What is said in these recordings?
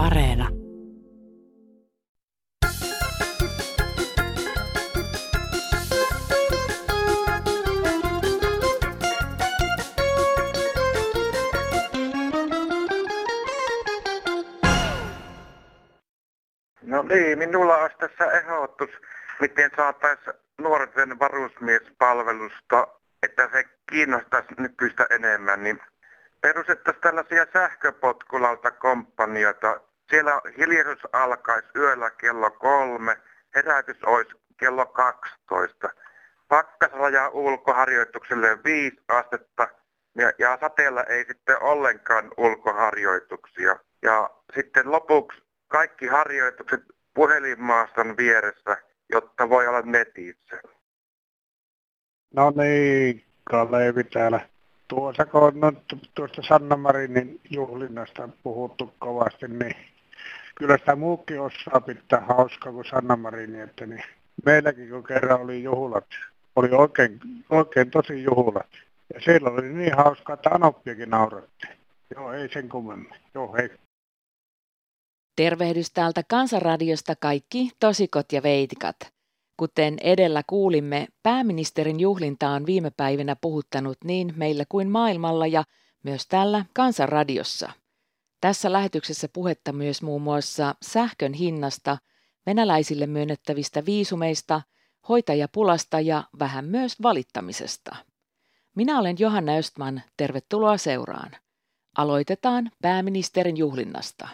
Areena. No niin, minulla olisi tässä ehdotus, miten saataisiin nuorten varusmiespalvelusta, että se kiinnostaisi nykyistä enemmän, niin perustettaisiin tällaisia sähköpotkulauta kompanioita. Siellä hiljaisuus alkaisi yöllä kello kolme, herätys olisi kello 12. Pakkasraja ulkoharjoitukselle 5 astetta ja, ja sateella ei sitten ollenkaan ulkoharjoituksia. Ja sitten lopuksi kaikki harjoitukset puhelinmaaston vieressä, jotta voi olla netissä. No niin, Kalevi täällä. Tuossa kun on tuosta Sanna Marinin juhlinnasta puhuttu kovasti, niin kyllä sitä muukin osaa pitää hauskaa kuin Sanna Marini, että niin meilläkin kun kerran oli juhlat, oli oikein, oikein tosi juhlat. Ja siellä oli niin hauskaa, että Anoppiakin nauratti. Joo, ei sen kummemmin. Joo, hei. Tervehdys täältä Kansanradiosta kaikki tosikot ja veitikat. Kuten edellä kuulimme, pääministerin juhlinta on viime päivinä puhuttanut niin meillä kuin maailmalla ja myös täällä Kansanradiossa. Tässä lähetyksessä puhetta myös muun muassa sähkön hinnasta, venäläisille myönnettävistä viisumeista, hoitajapulasta ja vähän myös valittamisesta. Minä olen Johanna Östman, tervetuloa seuraan. Aloitetaan pääministerin juhlinnasta.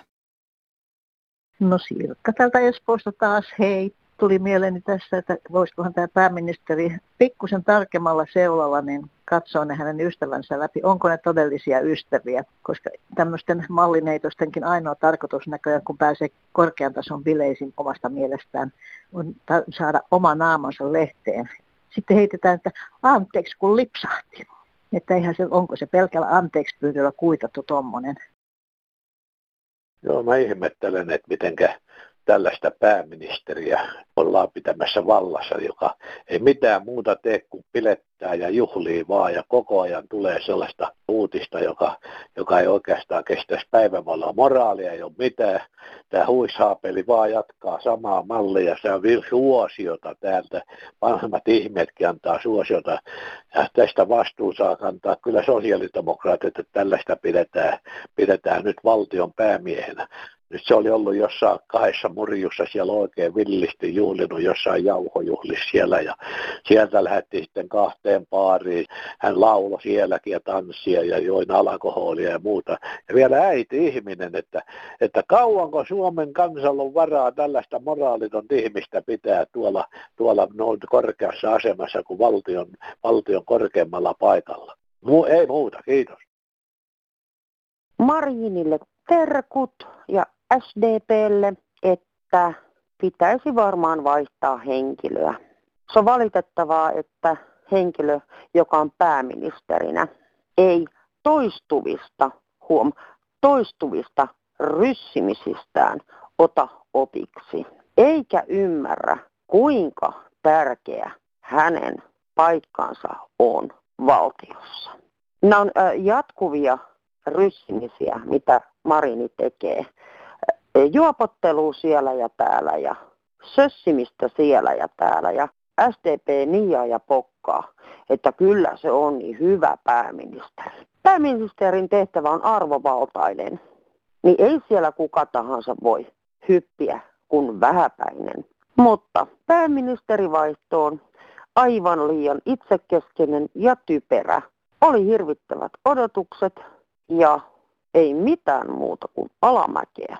No Sirkka täältä Espoosta taas, hei. Tuli mieleeni tässä, että voisikohan tämä pääministeri pikkusen tarkemmalla seulalla niin katsoa ne hänen ystävänsä läpi, onko ne todellisia ystäviä, koska tämmöisten mallineitostenkin ainoa tarkoitus näköjään, kun pääsee korkean tason bileisiin omasta mielestään, on saada oma naamansa lehteen. Sitten heitetään, että anteeksi kun lipsahti. Että eihän se, onko se pelkällä anteeksi pyydellä kuitattu tuommoinen. Joo, mä ihmettelen, että mitenkä tällaista pääministeriä ollaan pitämässä vallassa, joka ei mitään muuta tee kuin pilettää ja juhlii vaan ja koko ajan tulee sellaista uutista, joka, joka ei oikeastaan kestäisi päivävaloa. Moraalia ei ole mitään. Tämä huishaapeli vaan jatkaa samaa mallia. Se on suosiota täältä. Vanhemmat ihmeetkin antaa suosiota. Ja tästä vastuu saa kantaa kyllä sosiaalidemokraatit, että tällaista pidetään, pidetään nyt valtion päämiehenä. Nyt se oli ollut jossain kahdessa murjussa siellä oikein villisti juhlinut jossain jauhojuhlissa siellä ja sieltä lähti sitten kahteen paariin. Hän lauloi sielläkin ja tanssia ja join alkoholia ja muuta. Ja vielä äiti ihminen, että, että kauanko Suomen kansalla on varaa tällaista moraaliton ihmistä pitää tuolla, tuolla noin korkeassa asemassa kuin valtion, valtion korkeammalla paikalla. Mu, ei muuta, kiitos. Marjinille terkut ja SDPlle, että pitäisi varmaan vaihtaa henkilöä. Se on valitettavaa, että henkilö, joka on pääministerinä, ei toistuvista, huom, toistuvista ryssimisistään ota opiksi, eikä ymmärrä, kuinka tärkeä hänen paikkansa on valtiossa. Nämä on jatkuvia ryssimisiä, mitä Marini tekee juopottelu siellä ja täällä ja sössimistä siellä ja täällä ja SDP Nia ja pokkaa, että kyllä se on niin hyvä pääministeri. Pääministerin tehtävä on arvovaltainen, niin ei siellä kuka tahansa voi hyppiä kuin vähäpäinen. Mutta pääministerivaihtoon aivan liian itsekeskeinen ja typerä. Oli hirvittävät odotukset ja ei mitään muuta kuin alamäkeä.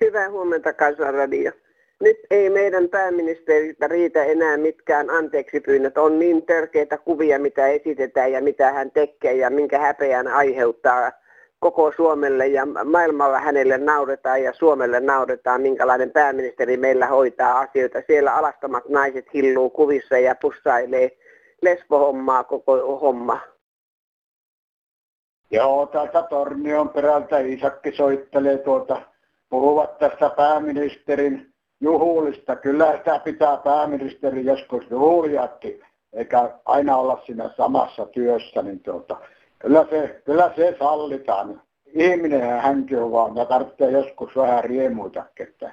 Hyvää huomenta Kansanradio. Nyt ei meidän pääministeriltä riitä enää mitkään anteeksi pyynnöt. On niin törkeitä kuvia, mitä esitetään ja mitä hän tekee ja minkä häpeän aiheuttaa koko Suomelle ja maailmalla hänelle nauretaan ja Suomelle nauretaan, minkälainen pääministeri meillä hoitaa asioita. Siellä alastomat naiset hilluu kuvissa ja pussailee lesbohommaa koko homma. Joo, täältä Tornion perältä Isakki soittelee tuota puhuvat tästä pääministerin juhulista. Kyllä sitä pitää pääministeri joskus juhliakin, eikä aina olla siinä samassa työssä. Niin tuota, kyllä, se, kyllä se sallitaan. ihminen hänkin on vaan, ja tarvitsee joskus vähän riemuita, että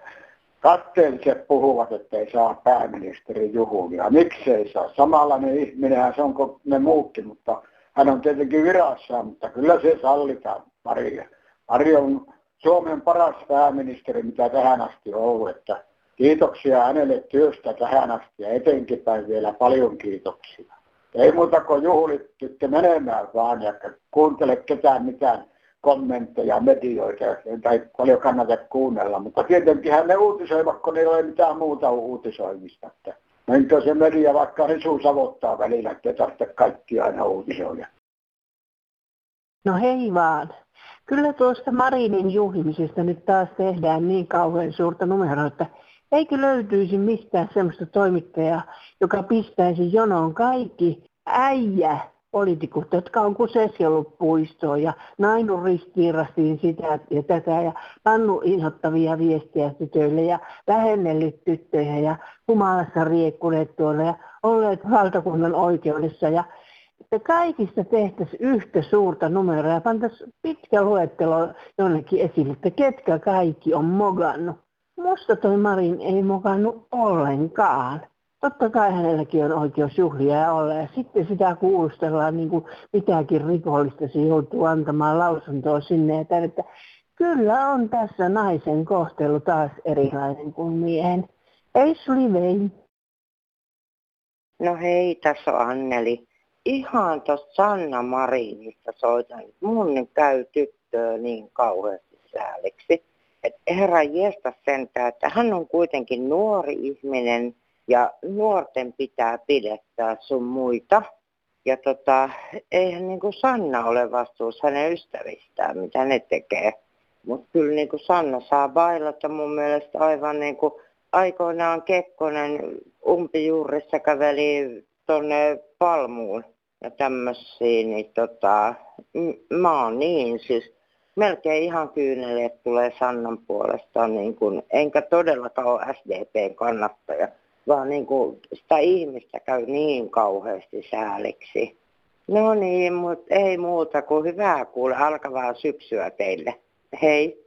katteelliset puhuvat, että ei saa pääministeri juhulia. Miksei saa? Samanlainen ihminenhän se on kuin ne muutkin, mutta hän on tietenkin virassa, mutta kyllä se sallitaan Maria. Mari on Suomen paras pääministeri, mitä tähän asti on ollut. Että kiitoksia hänelle työstä tähän asti ja etenkin vielä paljon kiitoksia. Ei muuta kuin juhlit menemään vaan ja kuuntele ketään mitään kommentteja, medioita, tai paljon kannata kuunnella. Mutta tietenkin ne uutisoivat, kun ei mitään muuta uutisoimista. Että menkö se media vaikka risu savottaa välillä, että tarvitse kaikki aina uutisoida. No hei vaan. Kyllä tuosta Marinin juhlimisesta nyt taas tehdään niin kauhean suurta numeroa, että eikö löytyisi mistään semmoista toimittajaa, joka pistäisi jonoon kaikki äijä poliitikot, jotka on kuseessa ollut puistoon ja nainut ristiirastiin sitä ja tätä ja pannu inhottavia viestiä tytöille ja lähennellyt tyttöjä ja humalassa riekkuneet tuolla ja olleet valtakunnan oikeudessa ja että kaikista tehtäisiin yhtä suurta numeroa ja pantaisiin pitkä luettelo jonnekin esille, että ketkä kaikki on mogannut. Musta toi Marin ei mogannut ollenkaan totta kai hänelläkin on oikeus juhlia ja olla. Ja sitten sitä kuulustellaan niin kuin mitäkin rikollista se joutuu antamaan lausuntoa sinne ja tänne. Että kyllä on tässä naisen kohtelu taas erilainen kuin miehen. Ei vein. No hei, tässä on Anneli. Ihan tuosta Sanna Marinista soitan. Mun käy tyttöä niin kauheasti sääliksi. Että herra jestä sentään, että hän on kuitenkin nuori ihminen – ja nuorten pitää pidettää sun muita. Ja tota, eihän niin kuin Sanna ole vastuussa hänen ystävistään, mitä ne tekee. Mutta kyllä niin kuin Sanna saa bailata mun mielestä aivan niin kuin aikoinaan Kekkonen umpijuurissa käveli tuonne Palmuun ja tämmöisiä, niin tota, mä oon niin siis melkein ihan kyyneleet tulee Sannan puolesta, niin kun, enkä todellakaan ole SDPn kannattaja vaan niin kuin sitä ihmistä käy niin kauheasti sääliksi. No niin, mutta ei muuta kuin hyvää kuule alkavaa syksyä teille. Hei.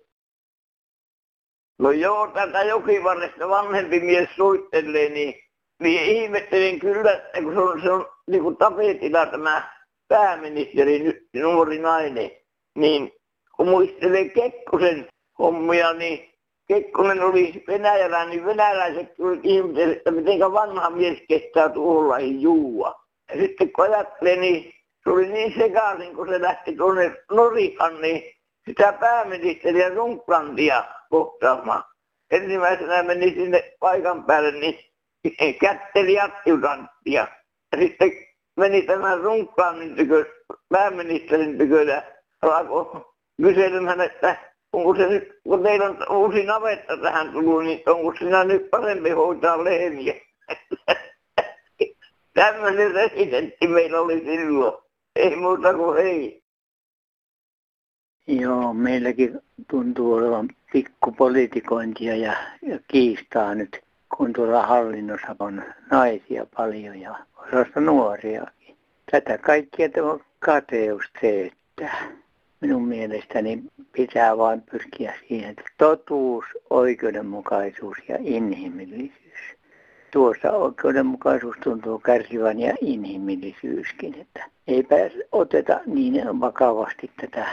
No joo, tätä jokivarresta vanhempi mies suittelee, niin, niin ihmettelin kyllä, että kun se on, se on niin kuin tapetilla tämä pääministeri, nuori nainen, niin kun muistelee Kekkosen hommia, niin Kekkonen oli Venäjällä, niin venäläiset ihmetellä, että miten vanha mies kestää tuollain juua. Ja sitten kun ajattelin, niin se oli niin sekaisin, kun se lähti tuonne Norikan, niin sitä pääministeriä Runklandia kohtaamaan. Ensimmäisenä meni sinne paikan päälle, niin kätteli adjutanttia. Sitten meni tämän Runklandin tykö, pääministerin tykö ja alkoi kyselemään, että onko se nyt, kun teillä on uusi navetta tähän tullut, niin onko sinä nyt parempi hoitaa lehmiä? Tämmöinen residentti meillä oli silloin. Ei muuta kuin ei. Joo, meilläkin tuntuu olevan pikkupolitikointia ja, ja kiistaa nyt, kun tuolla hallinnossa on naisia paljon ja osasta nuoriakin. Tätä kaikkia tämä kateus teettää minun mielestäni pitää vain pyrkiä siihen, että totuus, oikeudenmukaisuus ja inhimillisyys. Tuossa oikeudenmukaisuus tuntuu kärsivän ja inhimillisyyskin, että eipä oteta niin vakavasti tätä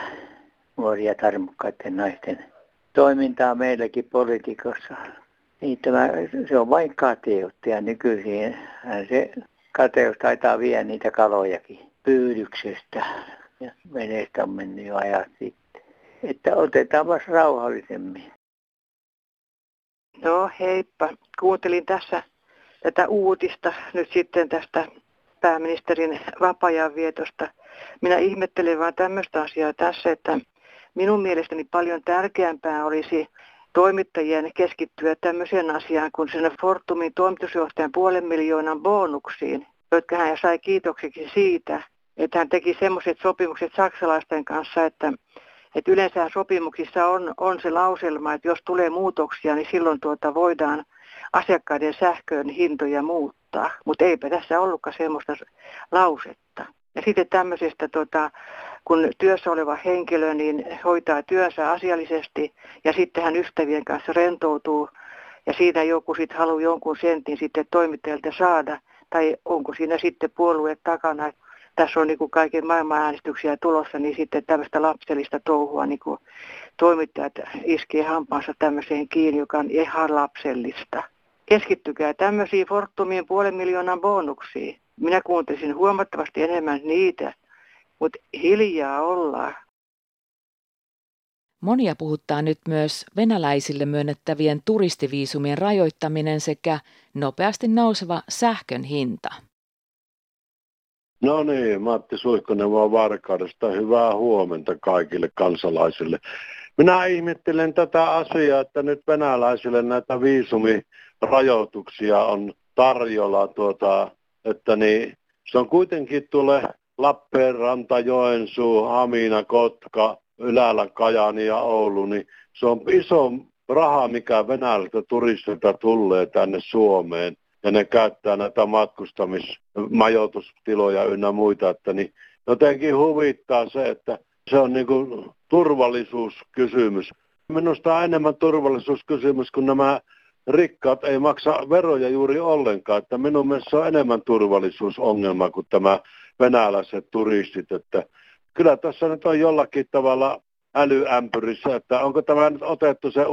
nuoria tarmokkaiden naisten toimintaa meilläkin politiikassa. Niin tämä, se on vain kateutta ja nykyisin se kateus taitaa viedä niitä kalojakin pyydyksestä ja veneestä on mennyt jo ajat sitten. Että otetaanpas rauhallisemmin. No heippa. Kuuntelin tässä tätä uutista nyt sitten tästä pääministerin vapaa vietosta. Minä ihmettelen vain tämmöistä asiaa tässä, että minun mielestäni paljon tärkeämpää olisi toimittajien keskittyä tämmöiseen asiaan kuin sen Fortumin toimitusjohtajan puolen miljoonan bonuksiin, jotka hän sai kiitokseksi siitä, että hän teki semmoiset sopimukset saksalaisten kanssa, että, että yleensä sopimuksissa on, on se lauselma, että jos tulee muutoksia, niin silloin tuota voidaan asiakkaiden sähköön hintoja muuttaa. Mutta eipä tässä ollutkaan semmoista lausetta. Ja sitten tämmöisestä tota, kun työssä oleva henkilö niin hoitaa työnsä asiallisesti ja sitten hän ystävien kanssa rentoutuu ja siinä joku sitten haluaa jonkun sentin sitten toimittajalta saada, tai onko siinä sitten puolue takana, tässä on niin kaiken maailman äänestyksiä tulossa, niin sitten tämmöistä lapsellista touhua niin kuin toimittajat iskee hampaansa tämmöiseen kiinni, joka on ihan lapsellista. Keskittykää tämmöisiin Fortumien puolen miljoonan bonuksiin. Minä kuuntelisin huomattavasti enemmän niitä, mutta hiljaa ollaan. Monia puhuttaa nyt myös venäläisille myönnettävien turistiviisumien rajoittaminen sekä nopeasti nouseva sähkön hinta. No niin, Matti Suihkonen vaan Varkaudesta. Hyvää huomenta kaikille kansalaisille. Minä ihmettelen tätä asiaa, että nyt venäläisille näitä viisumirajoituksia on tarjolla, tuota, että niin, se on kuitenkin tuolle Lappeenranta, Joensuu, Hamina, Kotka, Ylällä Kajani ja Oulu, niin se on iso raha, mikä Venäjältä turistilta tulee tänne Suomeen ja ne käyttää näitä matkustamismajoitustiloja ynnä muita, että niin jotenkin huvittaa se, että se on niin kuin turvallisuuskysymys. Minusta on enemmän turvallisuuskysymys, kun nämä rikkaat ei maksa veroja juuri ollenkaan. Että minun mielestä se on enemmän turvallisuusongelma kuin tämä venäläiset turistit. Että kyllä tässä nyt on jollakin tavalla älyämpyrissä, että onko tämä nyt otettu se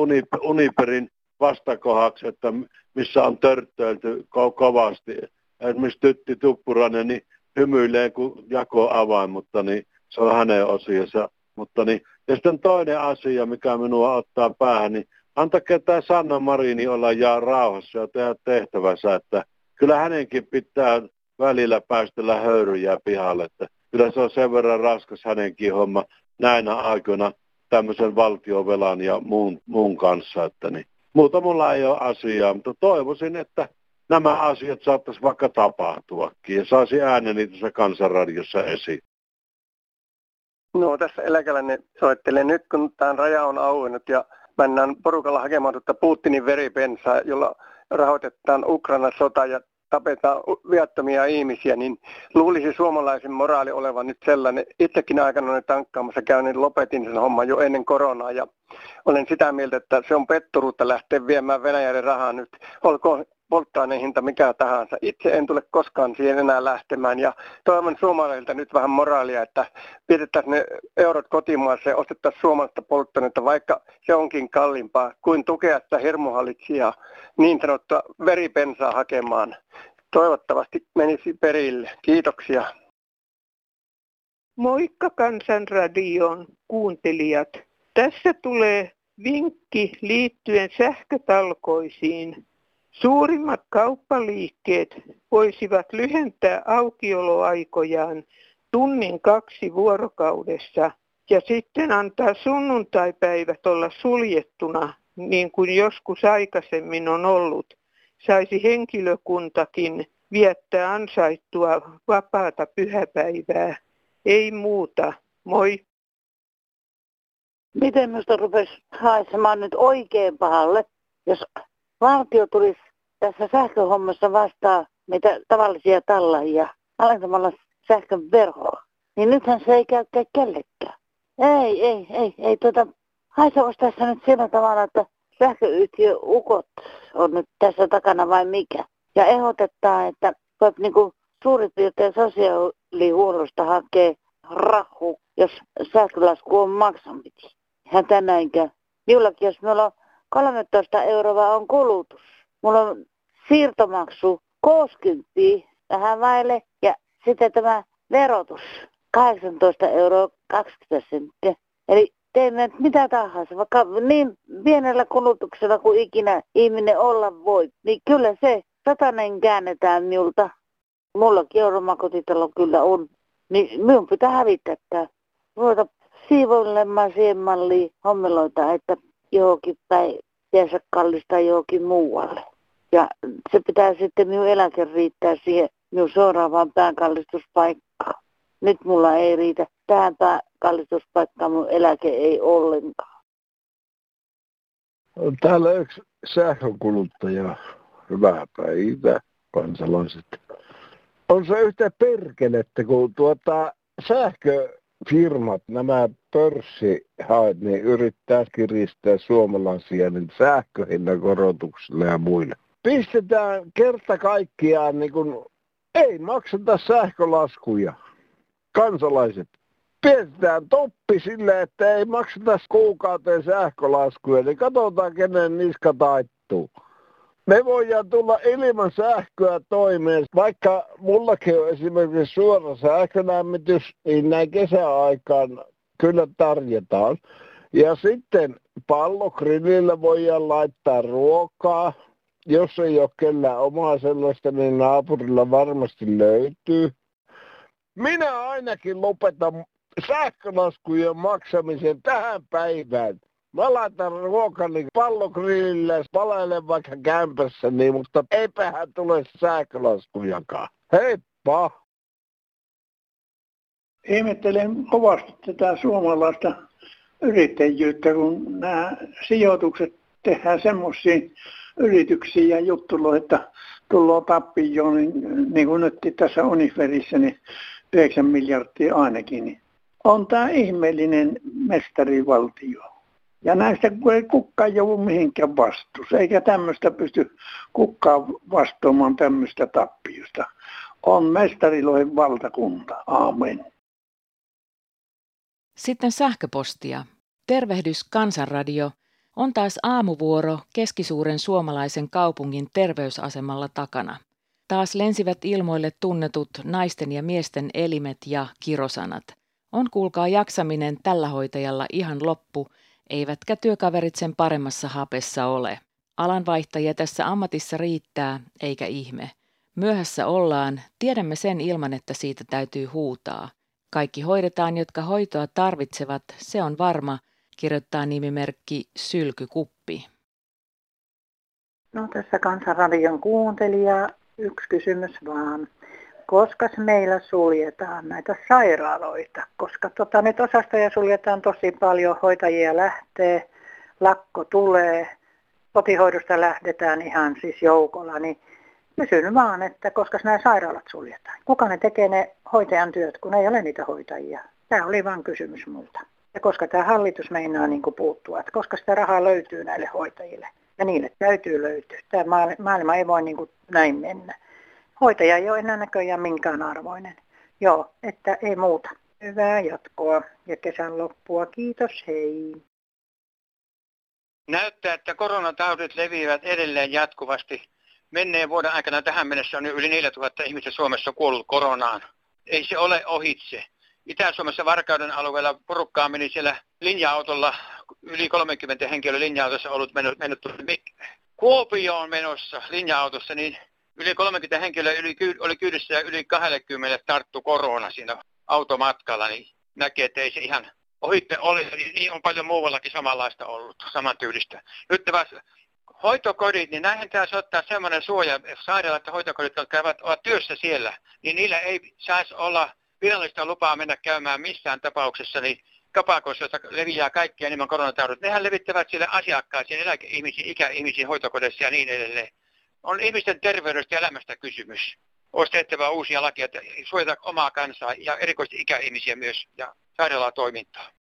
Uniperin vastakohaksi, että missä on törttöilty ko- kovasti. Esimerkiksi Tytti Tuppurainen niin hymyilee kuin jako avain, mutta niin, se on hänen osiossa. Mutta niin, ja sitten toinen asia, mikä minua ottaa päähän, niin antakaa tämä Sanna Marini olla ja rauhassa ja tehdä tehtävänsä, että kyllä hänenkin pitää välillä päästellä höyryjä pihalle, että kyllä se on sen verran raskas hänenkin homma näinä aikoina tämmöisen valtiovelan ja muun, muun kanssa, että niin Muuta mulla ei ole asiaa, mutta toivoisin, että nämä asiat saattaisi vaikka tapahtuakin ja saisi ääneni tässä kansanradiossa esiin. No tässä eläkeläinen soittelee nyt, kun tämä raja on auennut ja mennään porukalla hakemaan tuota Putinin veripensaa, jolla rahoitetaan Ukrainan sota ja tapetaan viattomia ihmisiä, niin luulisi suomalaisen moraali olevan nyt sellainen. Itsekin aikana tankkaamassa käyn, niin lopetin sen homman jo ennen koronaa ja olen sitä mieltä, että se on petturuutta lähteä viemään Venäjän rahaa nyt. Olkoon polttoaineen hinta mikä tahansa. Itse en tule koskaan siihen enää lähtemään ja toivon suomalaisilta nyt vähän moraalia, että pidettäisiin ne eurot kotimaassa ja ostettaisiin suomalaista polttoainetta, vaikka se onkin kalliimpaa kuin tukea sitä hirmuhallitsijaa niin sanottua veripensaa hakemaan. Toivottavasti menisi perille. Kiitoksia. Moikka Kansanradion kuuntelijat. Tässä tulee vinkki liittyen sähkötalkoisiin. Suurimmat kauppaliikkeet voisivat lyhentää aukioloaikojaan tunnin kaksi vuorokaudessa ja sitten antaa sunnuntaipäivät olla suljettuna, niin kuin joskus aikaisemmin on ollut. Saisi henkilökuntakin viettää ansaittua vapaata pyhäpäivää. Ei muuta. Moi. Miten minusta rupesi haisemaan nyt oikein pahalle, jos valtio tulisi tässä sähköhommassa vastaa meitä tavallisia tallajia alentamalla sähkön verhoa. Niin nythän se ei käy kellekään. Ei, ei, ei, ei tuota, haisevaus tässä nyt sillä tavalla, että sähköyhtiö Ukot on nyt tässä takana vai mikä. Ja ehdotetaan, että voi niin kuin suurin piirtein sosiaalihuollosta hakee rahu, jos sähkölasku on maksamiksi. Hän tänäänkään. Minullakin, jos meillä on 13 euroa on kulutus. Mulla on siirtomaksu 60 vähän vaille ja sitten tämä verotus 18 euroa 20 senttiä. Eli teemme mitä tahansa, vaikka niin pienellä kulutuksella kuin ikinä ihminen olla voi, niin kyllä se satanen käännetään minulta. Mullakin euromakotitalo kyllä on. Niin minun pitää hävittää tämä. Ruveta siivoilemaan siihen malliin hommeloita, että johonkin päin tiensä kallistaa johonkin muualle. Ja se pitää sitten minun eläke riittää siihen minun seuraavaan päänkallistuspaikkaan. Nyt mulla ei riitä tähän päänkallistuspaikkaan, mun eläke ei ollenkaan. Täällä yksi sähkökuluttaja. Hyvää päivää, kansalaiset. On se yhtä perkelettä, kun tuota sähkö firmat, nämä pörssihaet, niin yrittää kiristää suomalaisia niin sähköhinnan korotuksille ja muille. Pistetään kerta kaikkiaan, niin kun ei makseta sähkölaskuja, kansalaiset. Pistetään toppi sille, että ei makseta kuukauteen sähkölaskuja, niin katsotaan kenen niska taittuu me voidaan tulla ilman sähköä toimeen. Vaikka mullakin on esimerkiksi suora sähkölämmitys, niin näin kesäaikaan kyllä tarjotaan. Ja sitten pallogrillillä voidaan laittaa ruokaa. Jos ei ole kellään omaa sellaista, niin naapurilla varmasti löytyy. Minä ainakin lopetan sähkölaskujen maksamisen tähän päivään. Mä laitan ruokani pallogrillille, palailen vaikka niin, mutta eipähän tule sähkölaskujakaan. Heippa! Ihmettelen kovasti tätä suomalaista yrittäjyyttä, kun nämä sijoitukset tehdään semmoisiin yrityksiin ja juttuloihin, että tullaan tappioon, niin, niin kuin nyt tässä Uniferissä, niin 9 miljardia ainakin. Niin on tämä ihmeellinen mestarivaltio. Ja näistä ei kukaan joudu mihinkään vastuussa, eikä tämmöistä pysty kukaan vastaamaan tämmöistä tappiosta. On mestarilojen valtakunta. Aamen. Sitten sähköpostia. Tervehdys Kansanradio. On taas aamuvuoro keskisuuren suomalaisen kaupungin terveysasemalla takana. Taas lensivät ilmoille tunnetut naisten ja miesten elimet ja kirosanat. On kuulkaa jaksaminen tällä hoitajalla ihan loppu – eivätkä työkaverit sen paremmassa hapessa ole. Alanvaihtajia tässä ammatissa riittää, eikä ihme. Myöhässä ollaan, tiedämme sen ilman, että siitä täytyy huutaa. Kaikki hoidetaan, jotka hoitoa tarvitsevat, se on varma, kirjoittaa nimimerkki Sylkykuppi. No tässä Kansanradion kuuntelija, yksi kysymys vaan koska meillä suljetaan näitä sairaaloita, koska tota, nyt osastoja suljetaan tosi paljon, hoitajia lähtee, lakko tulee, kotihoidosta lähdetään ihan siis joukolla, niin kysyn vaan, että koska nämä sairaalat suljetaan. Kuka ne tekee ne hoitajan työt, kun ei ole niitä hoitajia? Tämä oli vain kysymys multa. Ja koska tämä hallitus meinaa niin puuttua, että koska sitä rahaa löytyy näille hoitajille. Ja niille täytyy löytyä. Tämä maailma ei voi niin näin mennä hoitaja ei ole enää näköjään minkään arvoinen. Joo, että ei muuta. Hyvää jatkoa ja kesän loppua. Kiitos, hei. Näyttää, että koronataudit leviävät edelleen jatkuvasti. Menneen vuoden aikana tähän mennessä on yli 4000 ihmistä Suomessa kuollut koronaan. Ei se ole ohitse. Itä-Suomessa Varkauden alueella porukkaa meni siellä linja-autolla, yli 30 henkilöä linja-autossa ollut mennyt, mennyt Kuopioon menossa linja-autossa, niin yli 30 henkilöä yli, oli kyydissä ja yli 20 tarttu korona siinä automatkalla, niin näkee, että ei se ihan ohitte oli, niin on paljon muuallakin samanlaista ollut, samantyylistä. Nyt tämä hoitokodit, niin näihin pitäisi ottaa semmoinen suoja, sairaalat ja hoitokodit, jotka käyvät, ovat työssä siellä, niin niillä ei saisi olla virallista lupaa mennä käymään missään tapauksessa, niin kapakoissa, joissa leviää kaikkia enemmän koronataudut. Nehän levittävät sille asiakkaisiin, eläkeihmisiin, ikäihmisiin, hoitokodeissa ja niin edelleen on ihmisten terveydestä ja elämästä kysymys. Olisi tehtävä uusia lakia, että suojata omaa kansaa ja erikoisesti ikäihmisiä myös ja sairaalatoimintaa.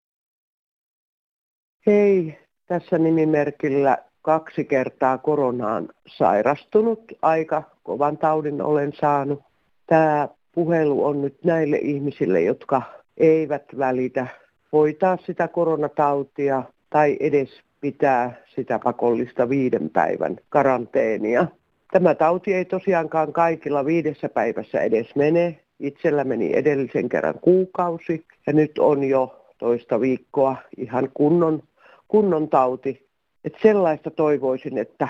Hei, tässä nimimerkillä kaksi kertaa koronaan sairastunut. Aika kovan taudin olen saanut. Tämä puhelu on nyt näille ihmisille, jotka eivät välitä hoitaa sitä koronatautia tai edes pitää sitä pakollista viiden päivän karanteenia. Tämä tauti ei tosiaankaan kaikilla viidessä päivässä edes mene. Itsellä meni edellisen kerran kuukausi ja nyt on jo toista viikkoa ihan kunnon, kunnon tauti. Et sellaista toivoisin, että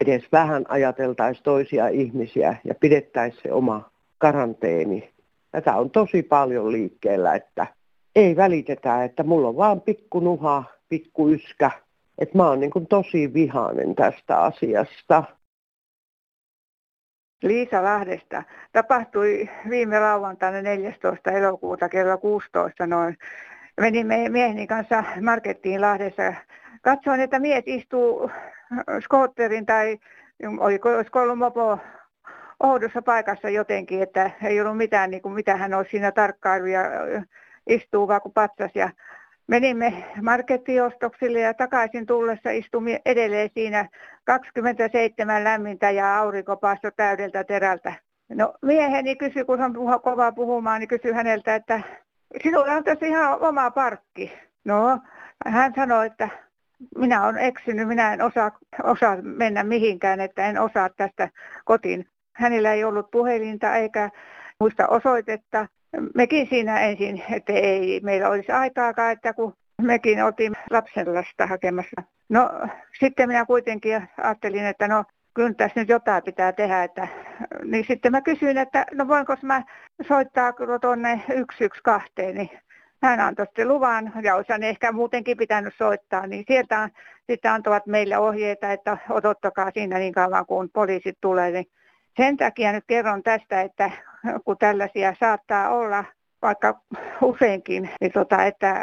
edes vähän ajateltaisiin toisia ihmisiä ja pidettäisiin se oma karanteeni. Tätä on tosi paljon liikkeellä, että ei välitetä, että mulla on vaan pikku nuha, pikku yskä. Että mä oon niin tosi vihainen tästä asiasta. Liisa Lahdesta. Tapahtui viime lauantaina 14. elokuuta kello 16 noin. Menin mieheni kanssa markettiin Lahdessa. Katsoin, että mies istuu skootterin tai oliko, olisiko ollut mopo oudossa paikassa jotenkin, että ei ollut mitään, niin kuin, mitä hän olisi siinä tarkkailu ja istuu vaan kuin patsas. Ja menimme markettiostoksille ja takaisin tullessa istumme edelleen siinä 27 lämmintä ja aurinko täydeltä terältä. No mieheni kysyi, kun hän puhuu kovaa puhumaan, niin kysyi häneltä, että sinulla on tässä ihan oma parkki. No, hän sanoi, että minä olen eksynyt, minä en osaa, osaa mennä mihinkään, että en osaa tästä kotiin. Hänellä ei ollut puhelinta eikä muista osoitetta. Mekin siinä ensin, että ei meillä olisi aikaakaan, että kun mekin oltiin lapsenlasta hakemassa. No sitten minä kuitenkin ajattelin, että no kyllä tässä nyt jotain pitää tehdä. Että, niin sitten mä kysyin, että no voinko mä soittaa tuonne 112, niin hän antoi sitten luvan ja olisin ehkä muutenkin pitänyt soittaa, niin sieltä sitten antavat meille ohjeita, että odottakaa siinä niin kauan kuin poliisit tulee. Niin sen takia nyt kerron tästä, että kun tällaisia saattaa olla vaikka useinkin, niin tota, että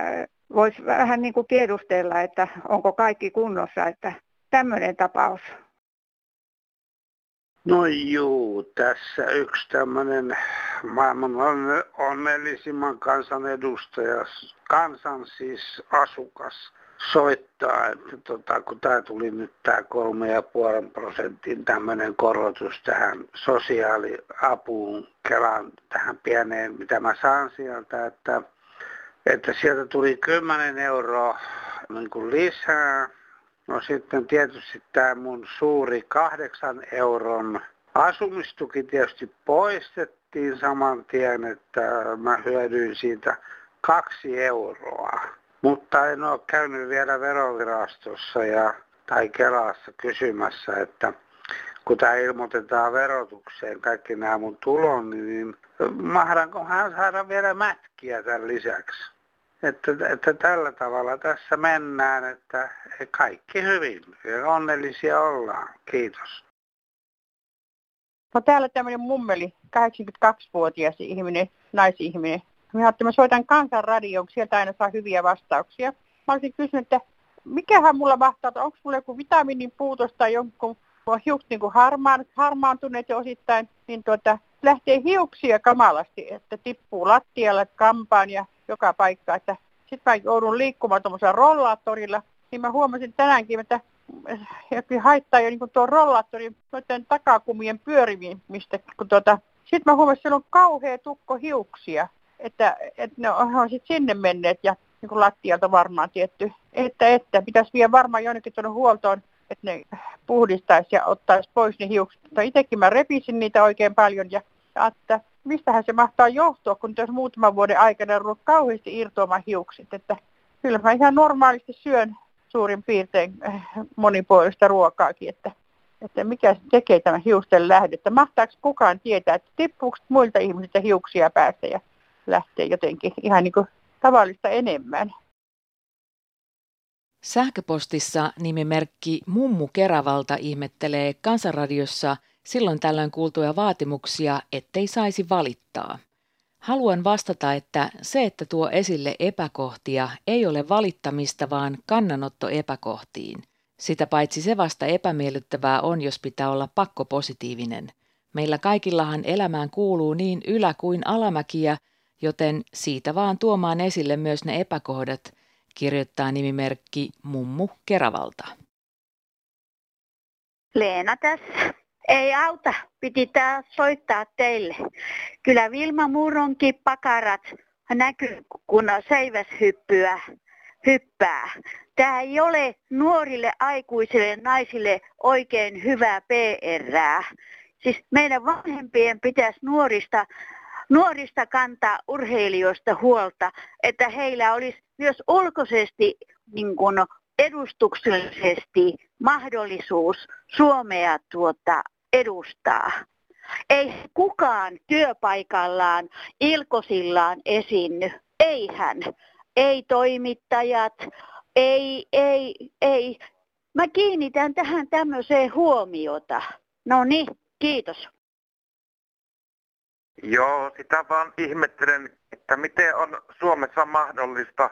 voisi vähän niin kuin tiedustella, että onko kaikki kunnossa, että tämmöinen tapaus. No juu, tässä yksi tämmöinen maailman onnellisimman kansanedustaja, kansan siis asukas, soittaa, että tota, kun tämä tuli nyt tämä kolme ja puolen prosentin tämmöinen korotus tähän sosiaaliapuun, Kelan tähän pieneen, mitä mä saan sieltä, että, että sieltä tuli 10 euroa niin kuin lisää, No sitten tietysti tämä mun suuri kahdeksan euron asumistuki tietysti poistettiin saman tien, että mä hyödyin siitä kaksi euroa. Mutta en ole käynyt vielä verovirastossa ja, tai Kelassa kysymässä, että kun tämä ilmoitetaan verotukseen, kaikki nämä mun tuloni, niin mahdankohan saada vielä mätkiä tämän lisäksi että, että tällä tavalla tässä mennään, että kaikki hyvin ja onnellisia ollaan. Kiitos. No täällä tämmöinen mummeli, 82-vuotias ihminen, naisihminen. Mä ajattelin, mä soitan kansanradioon, sieltä aina saa hyviä vastauksia. Mä olisin kysynyt, että mikähän mulla mahtaa, onko mulla joku vitamiinin puutos tai jonkun hiukset niin kuin harmaan, harmaantuneet jo osittain, niin tuota, lähtee hiuksia kamalasti, että tippuu lattialle, kampaan ja joka paikka. Että sitten mä joudun liikkumaan tuommoisella rollaattorilla, niin mä huomasin tänäänkin, että jokin haittaa jo niin tuon rollaattorin noiden takakumien pyörimistä. Kun tuota, sitten mä huomasin, että siellä on kauhea tukko hiuksia, että, että ne on sitten sinne menneet ja niin kuin lattialta varmaan tietty. Että, että pitäisi vielä varmaan jonnekin tuonne huoltoon, että ne puhdistaisi ja ottaisi pois ne hiukset. Mutta itsekin mä repisin niitä oikein paljon ja että mistähän se mahtaa johtua, kun tässä muutaman vuoden aikana on ollut kauheasti irtoamaan hiukset. Että kyllä mä ihan normaalisti syön suurin piirtein eh, monipuolista ruokaakin, että, että mikä tekee tämän hiusten lähdettä. Mahtaako kukaan tietää, että tippuuko muilta ihmisiltä hiuksia päästä ja lähtee jotenkin ihan niin kuin tavallista enemmän. Sähköpostissa nimimerkki Mummu Keravalta ihmettelee Kansanradiossa – silloin tällöin kuultuja vaatimuksia, ettei saisi valittaa. Haluan vastata, että se, että tuo esille epäkohtia, ei ole valittamista, vaan kannanotto epäkohtiin. Sitä paitsi se vasta epämiellyttävää on, jos pitää olla pakko positiivinen. Meillä kaikillahan elämään kuuluu niin ylä- kuin alamäkiä, joten siitä vaan tuomaan esille myös ne epäkohdat, kirjoittaa nimimerkki Mummu Keravalta. Leena tässä. Ei auta, piti tää soittaa teille. Kyllä Vilma Murronkin pakarat näkyy, kun seiväshyppyä hyppää. Tämä ei ole nuorille aikuisille naisille oikein hyvää PR. Siis meidän vanhempien pitäisi nuorista, nuorista kantaa urheilijoista huolta, että heillä olisi myös ulkoisesti niin kuin edustuksellisesti mahdollisuus Suomea tuota edustaa. Ei kukaan työpaikallaan ilkosillaan esiinny. Ei hän. Ei toimittajat. Ei, ei, ei. Mä kiinnitän tähän tämmöiseen huomiota. No niin, kiitos. Joo, sitä vaan ihmettelen, että miten on Suomessa mahdollista,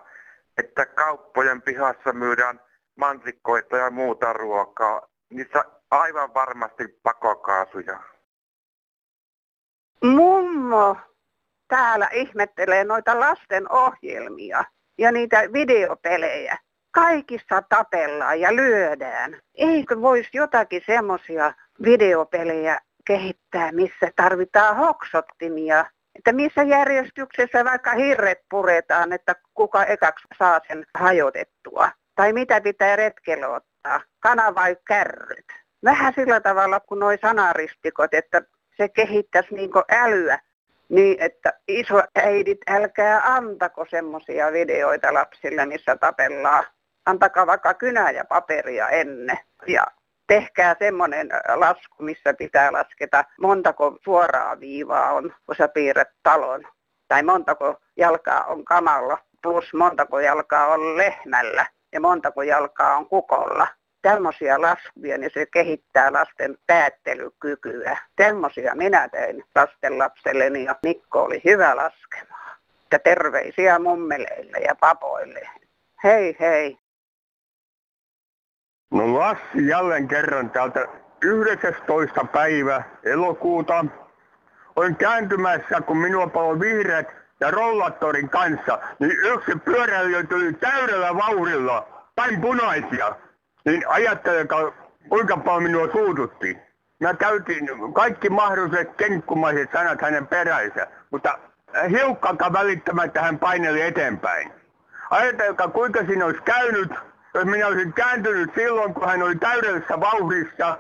että kauppojen pihassa myydään mansikkoita ja muuta ruokaa. Niissä aivan varmasti pakokaasuja. Mummo, täällä ihmettelee noita lasten ohjelmia ja niitä videopelejä. Kaikissa tapellaan ja lyödään. Eikö voisi jotakin semmoisia videopelejä kehittää, missä tarvitaan hoksottimia että missä järjestyksessä vaikka hirret puretaan, että kuka ekaksi saa sen hajotettua. Tai mitä pitää retkellä ottaa, kana vai kärryt. Vähän sillä tavalla kuin nuo sanaristikot, että se kehittäisi niin älyä niin, että isoäidit, älkää antako semmoisia videoita lapsille, missä tapellaan. Antakaa vaikka kynää ja paperia ennen. Ja tehkää semmoinen lasku, missä pitää lasketa montako suoraa viivaa on, kun sä piirret talon. Tai montako jalkaa on kamalla, plus montako jalkaa on lehmällä ja montako jalkaa on kukolla. Tämmöisiä laskuja, niin se kehittää lasten päättelykykyä. Tämmöisiä minä tein lasten lapselleni ja Mikko oli hyvä laskemaan. Ja terveisiä mummeleille ja papoille. Hei hei. No Lassi jälleen kerran täältä 19. päivä elokuuta. Olen kääntymässä, kun minua palo vihreät ja rollattorin kanssa, niin yksi pyöräilijä tuli täydellä vauhdilla, päin punaisia. Niin ajattelekaa, kuinka paljon minua suututti. Mä käytin kaikki mahdolliset kenkkumaiset sanat hänen peränsä, mutta hiukkakaan välittämättä hän paineli eteenpäin. Ajatelkaa, kuinka siinä olisi käynyt, jos minä olisin kääntynyt silloin, kun hän oli täydellisessä vauhdissa,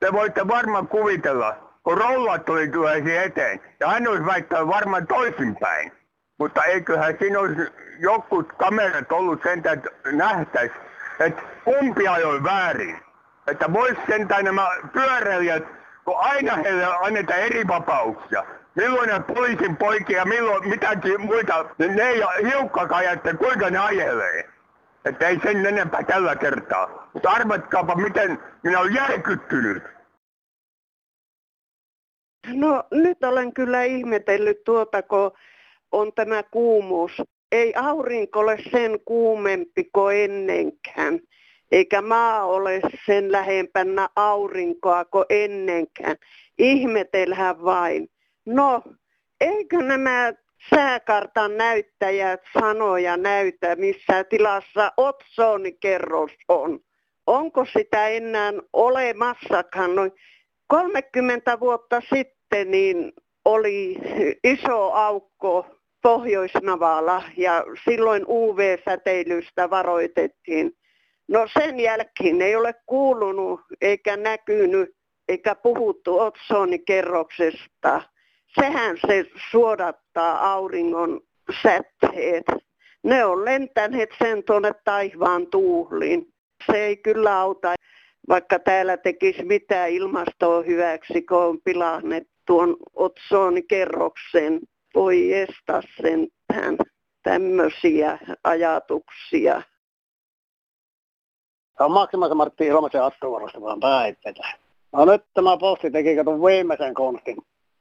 te voitte varmaan kuvitella, kun rollat tuli tulisi eteen. Ja hän olisi väittänyt varmaan toisinpäin. Mutta eiköhän siinä olisi joku kamerat ollut sen, että nähtäisi, että kumpi ajoi väärin. Että vois sentään nämä pyöräilijät, kun aina heille annetaan eri vapauksia. Milloin ne poliisin poikia milloin mitäkin muita, niin ne ei hiukkakaan että kuinka ne ajelee. Että ei sen enempää tällä kertaa. Mutta arvatkaapa, miten minä olen järkyttynyt. No nyt olen kyllä ihmetellyt tuota, kun on tämä kuumuus. Ei aurinko ole sen kuumempi kuin ennenkään, eikä maa ole sen lähempänä aurinkoa kuin ennenkään. Ihmetelhän vain. No, eikö nämä sääkartan näyttäjät sanoja näytä, missä tilassa otsonikerros on. Onko sitä enää olemassakaan? Noin 30 vuotta sitten niin oli iso aukko Pohjoisnavalla ja silloin UV-säteilystä varoitettiin. No sen jälkeen ei ole kuulunut eikä näkynyt eikä puhuttu otsonikerroksesta sehän se suodattaa auringon säteet. Ne on lentäneet sen tuonne taivaan tuuliin. Se ei kyllä auta, vaikka täällä tekisi mitään ilmastoa hyväksi, kun on pilanneet tuon otsonikerroksen. Voi estää sen tähän tämmöisiä ajatuksia. Tämä on Maksimassa Martti Ilmaisen Attuvarosta vaan päivätä. No nyt tämä posti teki katon viimeisen konstin.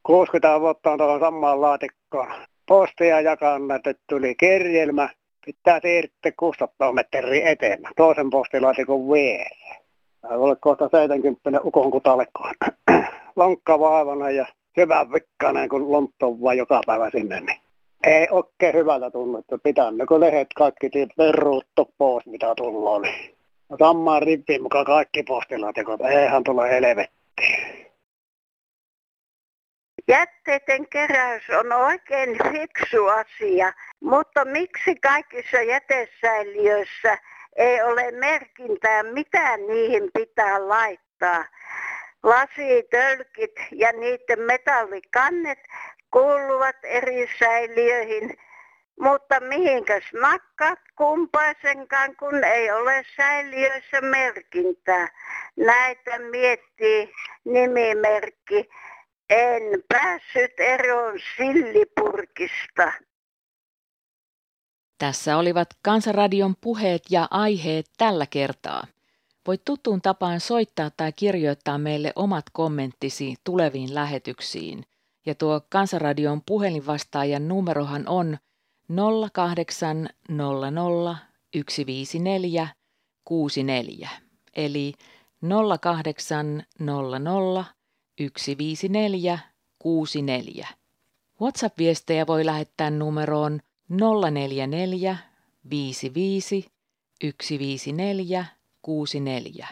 60 vuotta on tuohon samaan laatikkoon postia jakanut, että tuli kerjelmä. Pitää siirtyä 600 metriä eteenpäin, toisen postilaatikon viereen. Tämä oli kohta 70 ukon kutalekko. Lonkka vaivana ja hyvä vikkainen, kun lontto vaan joka päivä sinne. Niin ei oikein hyvältä tunnu, että pitää kun lehet kaikki verruuttu pois, mitä tullaan. Niin. No, samaan rippiin mukaan kaikki postilaatikot, eihän tule helvettiin. Jätteiden keräys on oikein fiksu asia, mutta miksi kaikissa jätesäiliöissä ei ole merkintää, mitä niihin pitää laittaa? Lasitölkit ja niiden metallikannet kuuluvat eri säiliöihin, mutta mihinkäs nakkaat kumpaisenkaan, kun ei ole säiliöissä merkintää. Näitä miettii nimimerkki en päässyt eroon sillipurkista. Tässä olivat Kansanradion puheet ja aiheet tällä kertaa. Voit tuttuun tapaan soittaa tai kirjoittaa meille omat kommenttisi tuleviin lähetyksiin. Ja tuo Kansanradion puhelinvastaajan numerohan on 0800 154 64 eli 0800 154 64. WhatsApp-viestejä voi lähettää numeroon 044 55 154 64.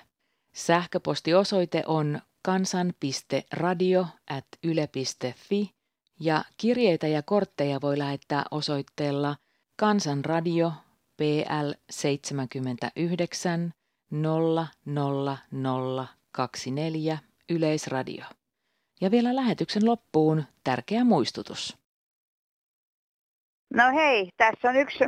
Sähköpostiosoite on kansan.radio at yle.fi ja kirjeitä ja kortteja voi lähettää osoitteella Kansanradio PL 79 00024 Yleisradio. Ja vielä lähetyksen loppuun tärkeä muistutus. No hei, tässä on yksi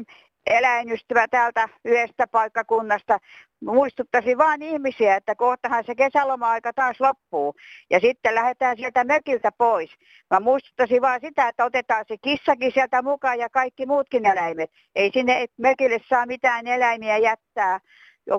eläinystävä täältä yhdestä paikkakunnasta. Muistuttaisin vain ihmisiä, että kohtahan se kesäloma-aika taas loppuu ja sitten lähdetään sieltä mökiltä pois. Mä muistuttaisin vain sitä, että otetaan se kissakin sieltä mukaan ja kaikki muutkin eläimet. Ei sinne mökille saa mitään eläimiä jättää.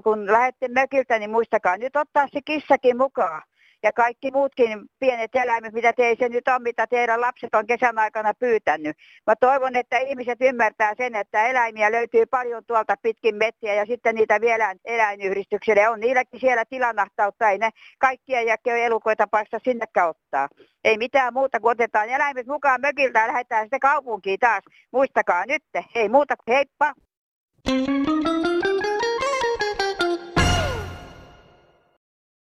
Kun lähdette mökiltä, niin muistakaa nyt ottaa se kissakin mukaan ja kaikki muutkin pienet eläimet, mitä teissä nyt on, mitä teidän lapset on kesän aikana pyytänyt. Mä toivon, että ihmiset ymmärtää sen, että eläimiä löytyy paljon tuolta pitkin metsiä ja sitten niitä vielä eläinyhdistyksille on. Niilläkin siellä tilanahtautta, ei ne kaikkia jäkö elukoita paista sinne kautta. Ei mitään muuta, kun otetaan eläimet mukaan mökiltä ja lähdetään sitten kaupunkiin taas. Muistakaa nyt, ei muuta kuin heippa!